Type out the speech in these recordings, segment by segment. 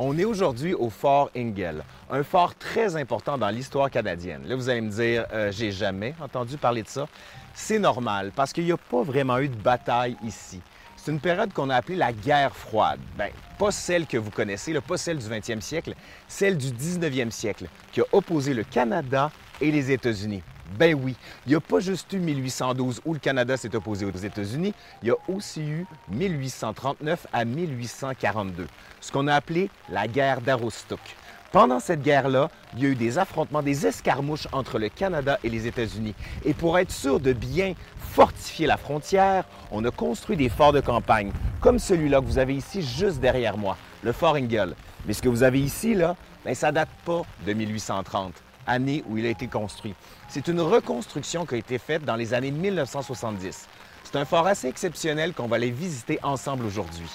On est aujourd'hui au fort Ingle, un fort très important dans l'histoire canadienne. Là, vous allez me dire, euh, j'ai jamais entendu parler de ça. C'est normal, parce qu'il n'y a pas vraiment eu de bataille ici. C'est une période qu'on a appelée la guerre froide. Bien, pas celle que vous connaissez, pas celle du 20e siècle, celle du 19e siècle, qui a opposé le Canada et les États-Unis. Ben oui, il n'y a pas juste eu 1812 où le Canada s'est opposé aux États-Unis, il y a aussi eu 1839 à 1842, ce qu'on a appelé la guerre d'Aroostook. Pendant cette guerre-là, il y a eu des affrontements, des escarmouches entre le Canada et les États-Unis. Et pour être sûr de bien fortifier la frontière, on a construit des forts de campagne, comme celui-là que vous avez ici juste derrière moi, le Fort Ingle. Mais ce que vous avez ici, là, bien, ça date pas de 1830 année où il a été construit. C'est une reconstruction qui a été faite dans les années 1970. C'est un fort assez exceptionnel qu'on va aller visiter ensemble aujourd'hui.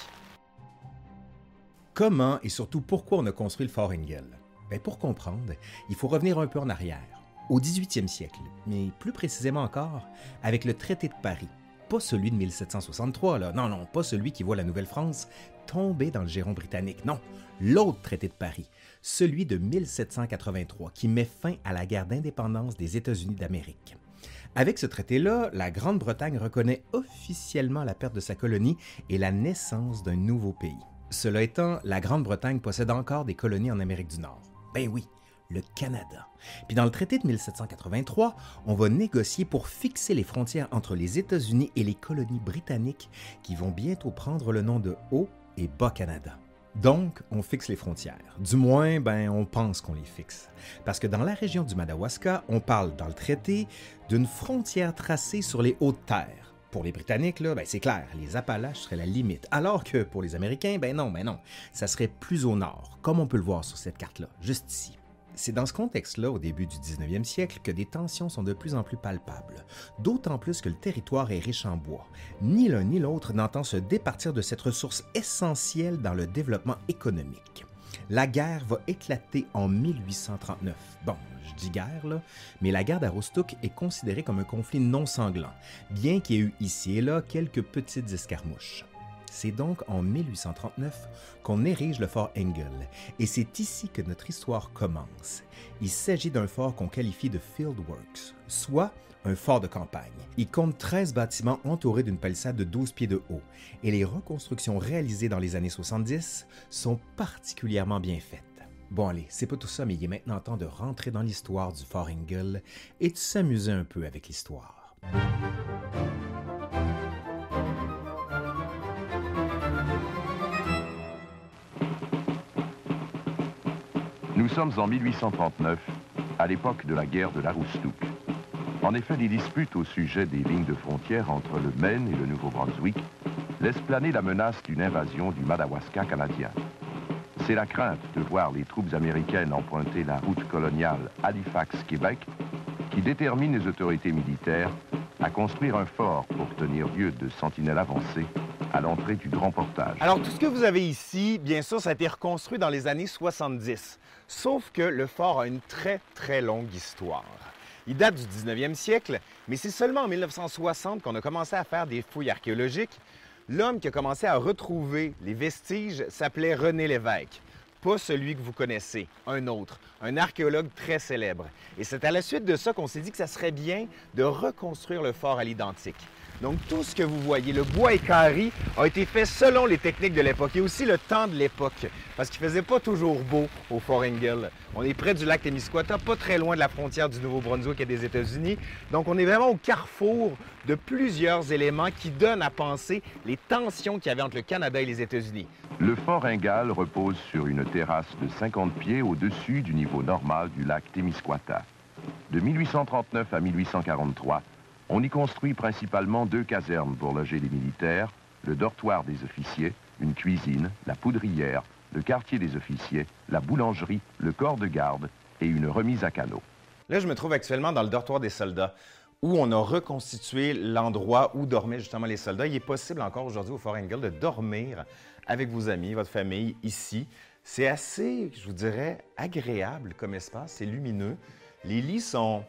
Comment et surtout pourquoi on a construit le fort Engel? Bien, pour comprendre, il faut revenir un peu en arrière, au 18e siècle, mais plus précisément encore avec le traité de Paris. Pas celui de 1763, là. Non, non, pas celui qui voit la Nouvelle-France tomber dans le giron britannique. Non, l'autre traité de Paris, celui de 1783, qui met fin à la guerre d'indépendance des États-Unis d'Amérique. Avec ce traité-là, la Grande-Bretagne reconnaît officiellement la perte de sa colonie et la naissance d'un nouveau pays. Cela étant, la Grande-Bretagne possède encore des colonies en Amérique du Nord. Ben oui, le Canada. Puis dans le traité de 1783, on va négocier pour fixer les frontières entre les États-Unis et les colonies britanniques qui vont bientôt prendre le nom de Haut et Bas-Canada. Donc, on fixe les frontières. Du moins, ben, on pense qu'on les fixe. Parce que dans la région du Madawaska, on parle dans le traité d'une frontière tracée sur les hautes terres. Pour les Britanniques, là, ben, c'est clair, les Appalaches seraient la limite. Alors que pour les Américains, ben non, ben non, ça serait plus au nord, comme on peut le voir sur cette carte-là, juste ici. C'est dans ce contexte-là, au début du 19e siècle, que des tensions sont de plus en plus palpables, d'autant plus que le territoire est riche en bois. Ni l'un ni l'autre n'entend se départir de cette ressource essentielle dans le développement économique. La guerre va éclater en 1839. Bon, je dis guerre, là, mais la guerre d'Aroostook est considérée comme un conflit non sanglant, bien qu'il y ait eu ici et là quelques petites escarmouches. C'est donc en 1839 qu'on érige le fort Engel, et c'est ici que notre histoire commence. Il s'agit d'un fort qu'on qualifie de Field Works, soit un fort de campagne. Il compte 13 bâtiments entourés d'une palissade de 12 pieds de haut, et les reconstructions réalisées dans les années 70 sont particulièrement bien faites. Bon allez, c'est pas tout ça, mais il est maintenant temps de rentrer dans l'histoire du Fort Engel et de s'amuser un peu avec l'histoire. Sommes en 1839, à l'époque de la guerre de l'Aroostook. En effet, les disputes au sujet des lignes de frontière entre le Maine et le Nouveau-Brunswick laissent planer la menace d'une invasion du Madawaska canadien. C'est la crainte de voir les troupes américaines emprunter la route coloniale Halifax-Québec qui détermine les autorités militaires à construire un fort pour tenir lieu de sentinelle avancée à l'entrée du Grand Portage. Alors, tout ce que vous avez ici, bien sûr, ça a été reconstruit dans les années 70. Sauf que le fort a une très, très longue histoire. Il date du 19e siècle, mais c'est seulement en 1960 qu'on a commencé à faire des fouilles archéologiques. L'homme qui a commencé à retrouver les vestiges s'appelait René Lévesque. Pas celui que vous connaissez, un autre, un archéologue très célèbre. Et c'est à la suite de ça qu'on s'est dit que ça serait bien de reconstruire le fort à l'identique. Donc tout ce que vous voyez, le bois écarré, a été fait selon les techniques de l'époque et aussi le temps de l'époque, parce qu'il faisait pas toujours beau au Fort Engel. On est près du lac Témiscouata, pas très loin de la frontière du Nouveau-Brunswick et des États-Unis. Donc on est vraiment au carrefour de plusieurs éléments qui donnent à penser les tensions qu'il y avait entre le Canada et les États-Unis. Le Fort Ingal repose sur une terrasse de 50 pieds au-dessus du niveau normal du lac Témiscouata. De 1839 à 1843, on y construit principalement deux casernes pour loger les militaires, le dortoir des officiers, une cuisine, la poudrière, le quartier des officiers, la boulangerie, le corps de garde et une remise à canot. Là, je me trouve actuellement dans le dortoir des soldats où on a reconstitué l'endroit où dormaient justement les soldats. Il est possible encore aujourd'hui au Fort de dormir avec vos amis, votre famille ici. C'est assez, je vous dirais, agréable comme espace. C'est lumineux. Les lits sont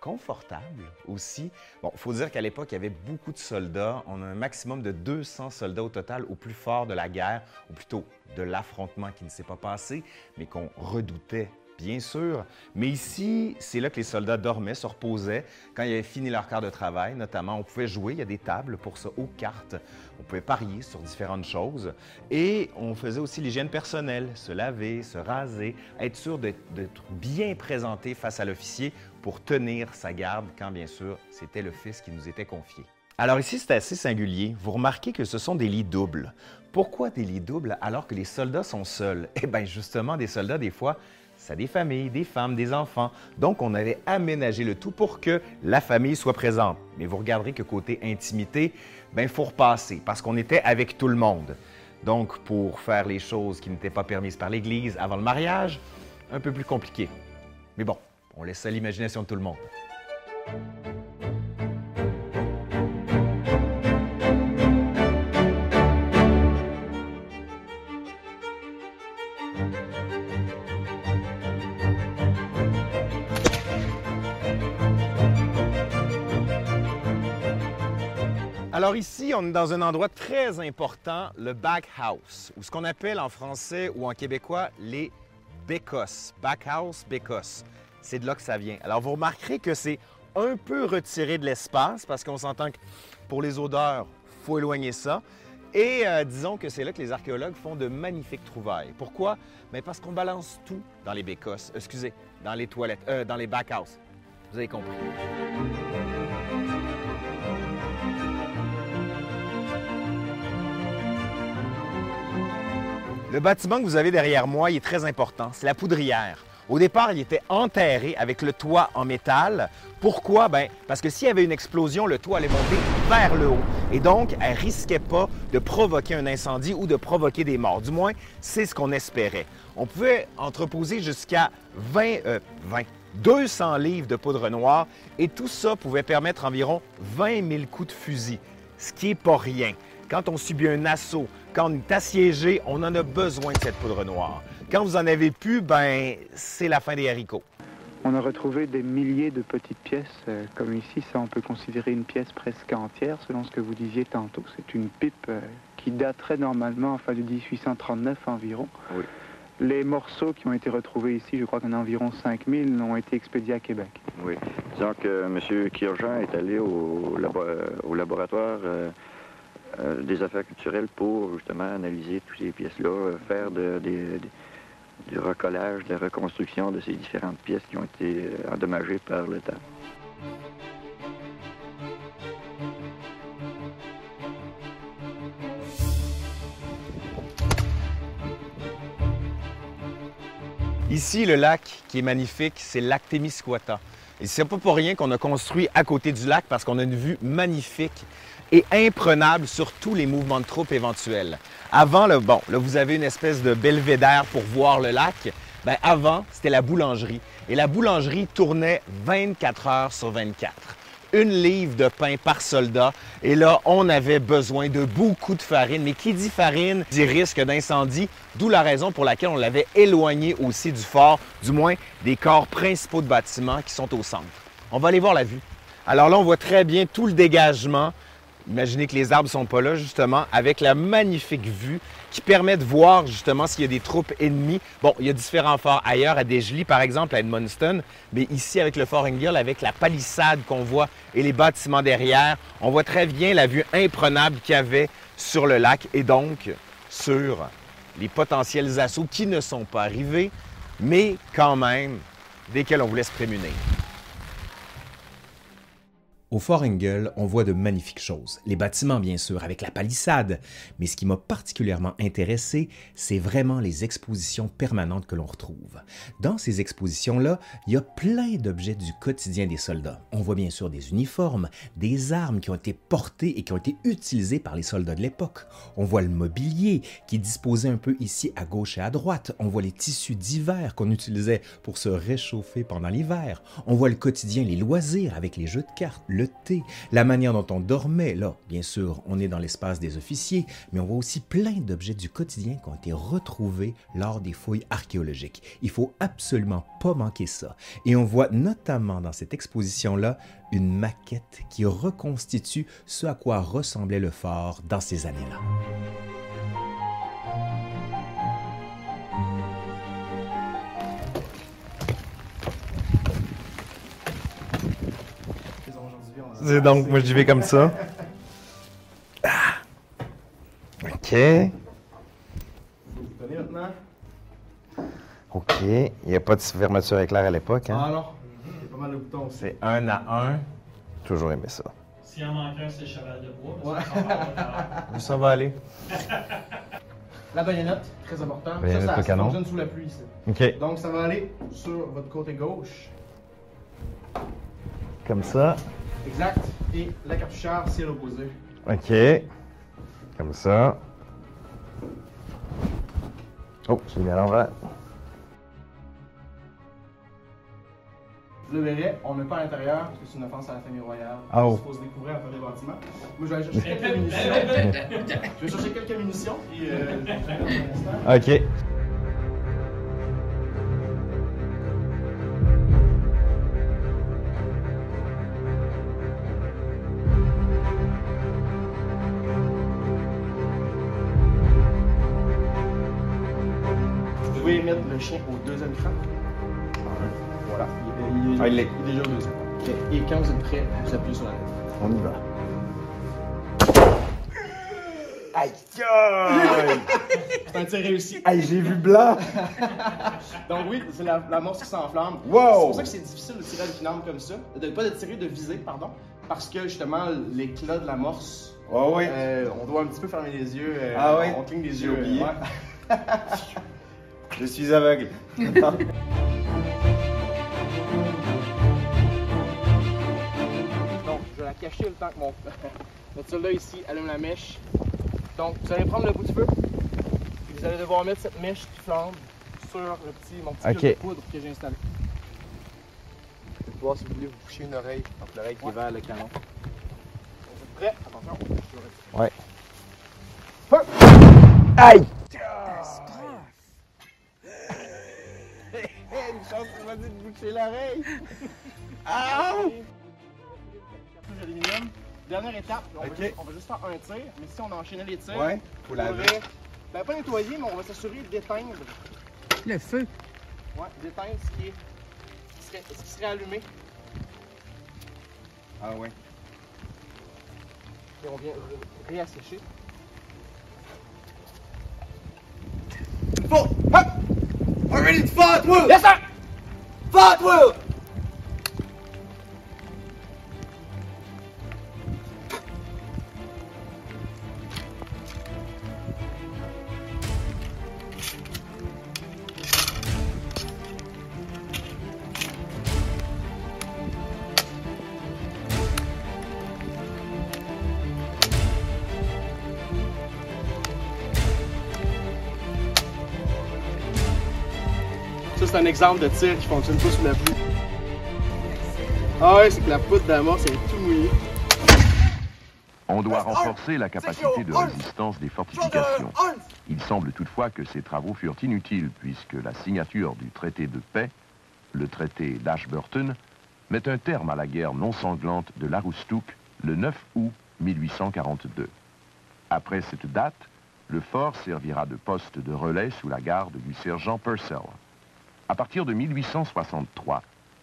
confortable aussi. Bon, il faut dire qu'à l'époque, il y avait beaucoup de soldats. On a un maximum de 200 soldats au total au plus fort de la guerre, ou plutôt de l'affrontement qui ne s'est pas passé, mais qu'on redoutait bien sûr. Mais ici, c'est là que les soldats dormaient, se reposaient quand ils avaient fini leur quart de travail. Notamment, on pouvait jouer, il y a des tables pour ça, aux cartes. On pouvait parier sur différentes choses. Et on faisait aussi l'hygiène personnelle, se laver, se raser, être sûr d'être bien présenté face à l'officier pour tenir sa garde quand, bien sûr, c'était le fils qui nous était confié. Alors ici, c'est assez singulier. Vous remarquez que ce sont des lits doubles. Pourquoi des lits doubles alors que les soldats sont seuls? Eh bien, justement, des soldats, des fois, ça des familles, des femmes, des enfants. Donc, on avait aménagé le tout pour que la famille soit présente. Mais vous regarderez que côté intimité, ben, il faut repasser parce qu'on était avec tout le monde. Donc, pour faire les choses qui n'étaient pas permises par l'Église avant le mariage, un peu plus compliqué. Mais bon, on laisse à l'imagination de tout le monde. Alors ici, on est dans un endroit très important, le backhouse, ou ce qu'on appelle en français ou en québécois les bécosses. Backhouse, bécosse. C'est de là que ça vient. Alors vous remarquerez que c'est un peu retiré de l'espace parce qu'on s'entend que pour les odeurs, faut éloigner ça. Et euh, disons que c'est là que les archéologues font de magnifiques trouvailles. Pourquoi? Mais parce qu'on balance tout dans les bécosses, excusez, dans les toilettes, euh, dans les backhouses. Vous avez compris. Le bâtiment que vous avez derrière moi, est très important. C'est la poudrière. Au départ, il était enterré avec le toit en métal. Pourquoi? Ben, parce que s'il y avait une explosion, le toit allait monter vers le haut. Et donc, elle risquait pas de provoquer un incendie ou de provoquer des morts. Du moins, c'est ce qu'on espérait. On pouvait entreposer jusqu'à 20, 20, 200 livres de poudre noire et tout ça pouvait permettre environ 20 000 coups de fusil, ce qui n'est pas rien. Quand on subit un assaut, quand on est assiégé, on en a besoin de cette poudre noire. Quand vous en avez plus, ben c'est la fin des haricots. On a retrouvé des milliers de petites pièces, euh, comme ici, ça on peut considérer une pièce presque entière, selon ce que vous disiez tantôt. C'est une pipe euh, qui daterait normalement, enfin de 1839 environ. Oui. Les morceaux qui ont été retrouvés ici, je crois qu'en environ 5000, ont été expédiés à Québec. Oui. Disons que M. Kirjean est allé au, au laboratoire euh, euh, des affaires culturelles pour justement analyser toutes ces pièces-là, euh, faire du recollage, de la reconstruction de ces différentes pièces qui ont été euh, endommagées par le temps. Ici, le lac qui est magnifique, c'est le lac Témiscouata. Et c'est pas pour rien qu'on a construit à côté du lac parce qu'on a une vue magnifique et imprenable sur tous les mouvements de troupes éventuels. Avant, le, bon, là, vous avez une espèce de belvédère pour voir le lac. Ben, avant, c'était la boulangerie. Et la boulangerie tournait 24 heures sur 24. Une livre de pain par soldat. Et là, on avait besoin de beaucoup de farine. Mais qui dit farine dit risque d'incendie, d'où la raison pour laquelle on l'avait éloigné aussi du fort, du moins des corps principaux de bâtiments qui sont au centre. On va aller voir la vue. Alors là, on voit très bien tout le dégagement Imaginez que les arbres sont pas là, justement, avec la magnifique vue qui permet de voir, justement, s'il y a des troupes ennemies. Bon, il y a différents forts ailleurs, à Desjely, par exemple, à Edmundston, mais ici, avec le fort Engel, avec la palissade qu'on voit et les bâtiments derrière, on voit très bien la vue imprenable qu'il y avait sur le lac et donc sur les potentiels assauts qui ne sont pas arrivés, mais quand même, desquels on voulait se prémunir. Au Fort Engel, on voit de magnifiques choses. Les bâtiments, bien sûr, avec la palissade. Mais ce qui m'a particulièrement intéressé, c'est vraiment les expositions permanentes que l'on retrouve. Dans ces expositions-là, il y a plein d'objets du quotidien des soldats. On voit bien sûr des uniformes, des armes qui ont été portées et qui ont été utilisées par les soldats de l'époque. On voit le mobilier qui est disposé un peu ici à gauche et à droite. On voit les tissus d'hiver qu'on utilisait pour se réchauffer pendant l'hiver. On voit le quotidien, les loisirs avec les jeux de cartes, thé, la manière dont on dormait. Là, bien sûr, on est dans l'espace des officiers, mais on voit aussi plein d'objets du quotidien qui ont été retrouvés lors des fouilles archéologiques. Il faut absolument pas manquer ça. Et on voit notamment dans cette exposition-là une maquette qui reconstitue ce à quoi ressemblait le fort dans ces années-là. C'est donc, moi j'y vais comme ça. Ah. OK. OK. Il n'y a pas de fermeture éclair à l'époque. Hein? Ah non, il y a pas mal de boutons aussi. C'est un à un. Toujours aimé ça. S'il en manque un, c'est le cheval de bois. Ouais. Où ça va aller? La baïonnette, très important. Baïonnette ça, ça, au canon. fonctionne sous la pluie ici. OK. Donc ça va aller sur votre côté gauche. Comme ça. Exact. Et la cartouchière, c'est l'opposé. OK. Comme ça. Oh, j'ai mis à l'envers. Vous le verrez, on ne met pas à l'intérieur parce que c'est une offense à la famille royale. Ah oh. Faut se découvrir faire des bâtiments. Moi, je vais aller chercher quelques munitions. je vais chercher quelques munitions. Puis, euh, je. OK. Prêt, vous appuyez sur la lettre. On y va. Aïe! C'est un tir réussi. Aïe, j'ai vu blanc! Donc oui, c'est la, la morse qui s'enflamme. Wow! C'est pour ça que c'est difficile de tirer avec une arme comme ça. De, pas de tirer, de viser, pardon. Parce que justement, l'éclat de la morse, Oh oui. euh, on doit un petit peu fermer les yeux. euh, Ah oui? On cligne les yeux. oublié. ouais. Je suis aveugle. cacher le temps que mon notre soldat ici allume la mèche. Donc, vous allez prendre le bout de feu. Puis vous allez devoir mettre cette mèche qui flambe sur le petit, mon petit Ok. cube de poudre que j'ai installé. Vous pouvez voir si vous voulez vous coucher une oreille entre l'oreille qui est vers le canon. Donc, vous êtes prêts? Attention. je vais. Ouais. Aïe! Une chance tu m'as dit de boucher l'oreille! Ah! Dernière étape, on, va juste, on va juste faire un tir, mais si on enchaînait les tirs, Ouais, faut on devrait, ben pas nettoyer, mais on va s'assurer d'éteindre, Le feu. ouais, d'éteindre ce qui est, ce qui serait, ce qui serait allumé. Ah ouais. Et on vient ré- réassécher. Faut! Hop! We're ready to fight, Will! Yes sir! Fight, Will! C'est un exemple de tir qui fonctionne pas sous la pluie. Ah ouais, c'est que la poudre d'amorce est tout mouillée. On doit renforcer la capacité de résistance des fortifications. Il semble toutefois que ces travaux furent inutiles puisque la signature du traité de paix, le traité d'Ashburton, met un terme à la guerre non sanglante de l'Aroostook le 9 août 1842. Après cette date, le fort servira de poste de relais sous la garde du sergent Purcell. À partir de 1863,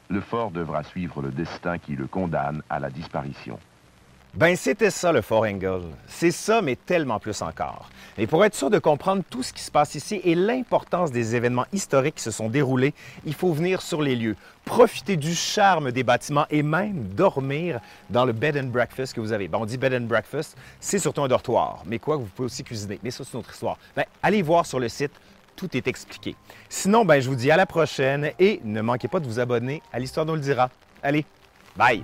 le fort devra suivre le destin qui le condamne à la disparition. Ben, c'était ça le Fort Engel. C'est ça, mais tellement plus encore. Et pour être sûr de comprendre tout ce qui se passe ici et l'importance des événements historiques qui se sont déroulés, il faut venir sur les lieux, profiter du charme des bâtiments et même dormir dans le bed and breakfast que vous avez. Ben, on dit bed and breakfast, c'est surtout un dortoir, mais quoi, vous pouvez aussi cuisiner. Mais ça, c'est une autre histoire. Ben, allez voir sur le site, tout est expliqué. Sinon, ben, je vous dis à la prochaine et ne manquez pas de vous abonner à l'Histoire nous le dira. Allez, bye!